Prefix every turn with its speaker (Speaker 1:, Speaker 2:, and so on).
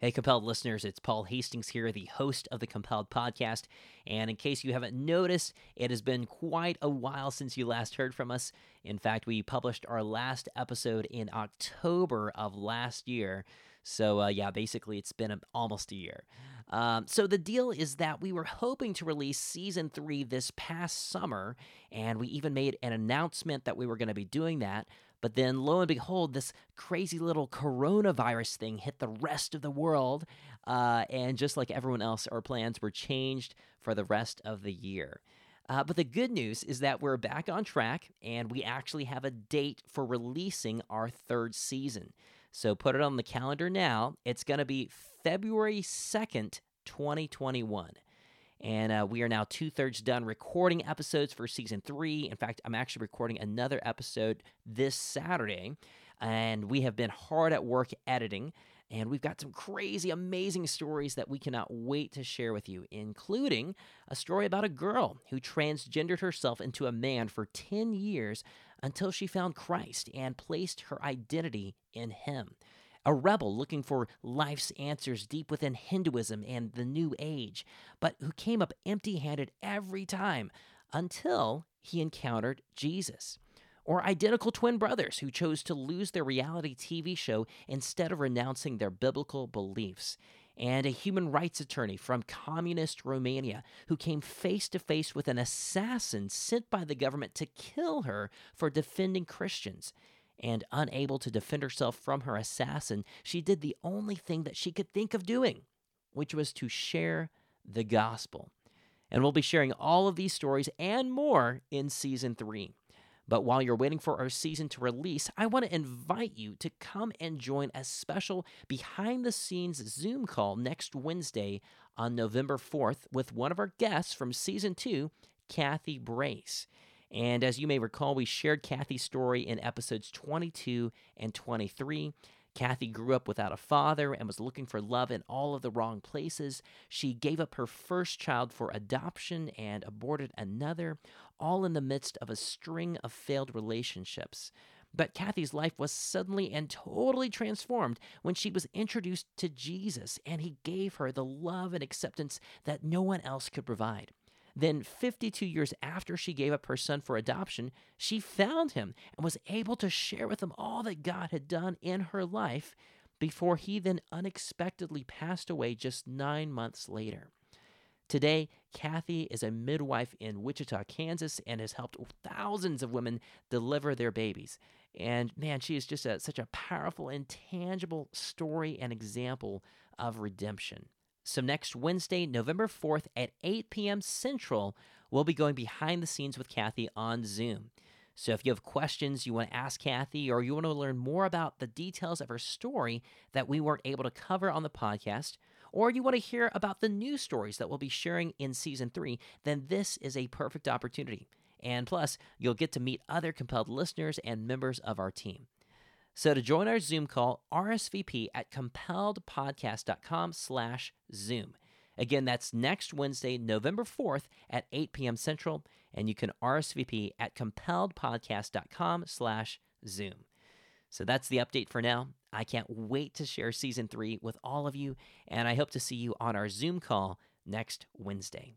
Speaker 1: Hey, Compelled listeners, it's Paul Hastings here, the host of the Compelled podcast. And in case you haven't noticed, it has been quite a while since you last heard from us. In fact, we published our last episode in October of last year. So, uh, yeah, basically, it's been almost a year. Um, so, the deal is that we were hoping to release season three this past summer, and we even made an announcement that we were going to be doing that. But then, lo and behold, this crazy little coronavirus thing hit the rest of the world. Uh, and just like everyone else, our plans were changed for the rest of the year. Uh, but the good news is that we're back on track and we actually have a date for releasing our third season. So put it on the calendar now. It's going to be February 2nd, 2021. And uh, we are now two thirds done recording episodes for season three. In fact, I'm actually recording another episode this Saturday. And we have been hard at work editing. And we've got some crazy, amazing stories that we cannot wait to share with you, including a story about a girl who transgendered herself into a man for 10 years until she found Christ and placed her identity in Him a rebel looking for life's answers deep within Hinduism and the New Age, but who came up empty handed every time until he encountered Jesus. Or identical twin brothers who chose to lose their reality TV show instead of renouncing their biblical beliefs. And a human rights attorney from communist Romania who came face to face with an assassin sent by the government to kill her for defending Christians and unable to defend herself from her assassin, she did the only thing that she could think of doing, which was to share the gospel. And we'll be sharing all of these stories and more in season three. But while you're waiting for our season to release, I want to invite you to come and join a special behind the scenes Zoom call next Wednesday on November 4th with one of our guests from season two, Kathy Brace. And as you may recall, we shared Kathy's story in episodes 22 and 23. Kathy grew up without a father and was looking for love in all of the wrong places. She gave up her first child for adoption and aborted another, all in the midst of a string of failed relationships. But Kathy's life was suddenly and totally transformed when she was introduced to Jesus, and he gave her the love and acceptance that no one else could provide. Then, 52 years after she gave up her son for adoption, she found him and was able to share with him all that God had done in her life before he then unexpectedly passed away just nine months later. Today, Kathy is a midwife in Wichita, Kansas, and has helped thousands of women deliver their babies. And man, she is just a, such a powerful and tangible story and example of redemption. So, next Wednesday, November 4th at 8 p.m. Central, we'll be going behind the scenes with Kathy on Zoom. So, if you have questions you want to ask Kathy or you want to learn more about the details of her story that we weren't able to cover on the podcast, or you want to hear about the new stories that we'll be sharing in season three, then this is a perfect opportunity. And plus, you'll get to meet other compelled listeners and members of our team. So to join our Zoom call, RSVP at compelledpodcast.com slash Zoom. Again, that's next Wednesday, November 4th at 8 p.m. Central, and you can RSVP at compelledpodcast.com slash Zoom. So that's the update for now. I can't wait to share season three with all of you, and I hope to see you on our Zoom call next Wednesday.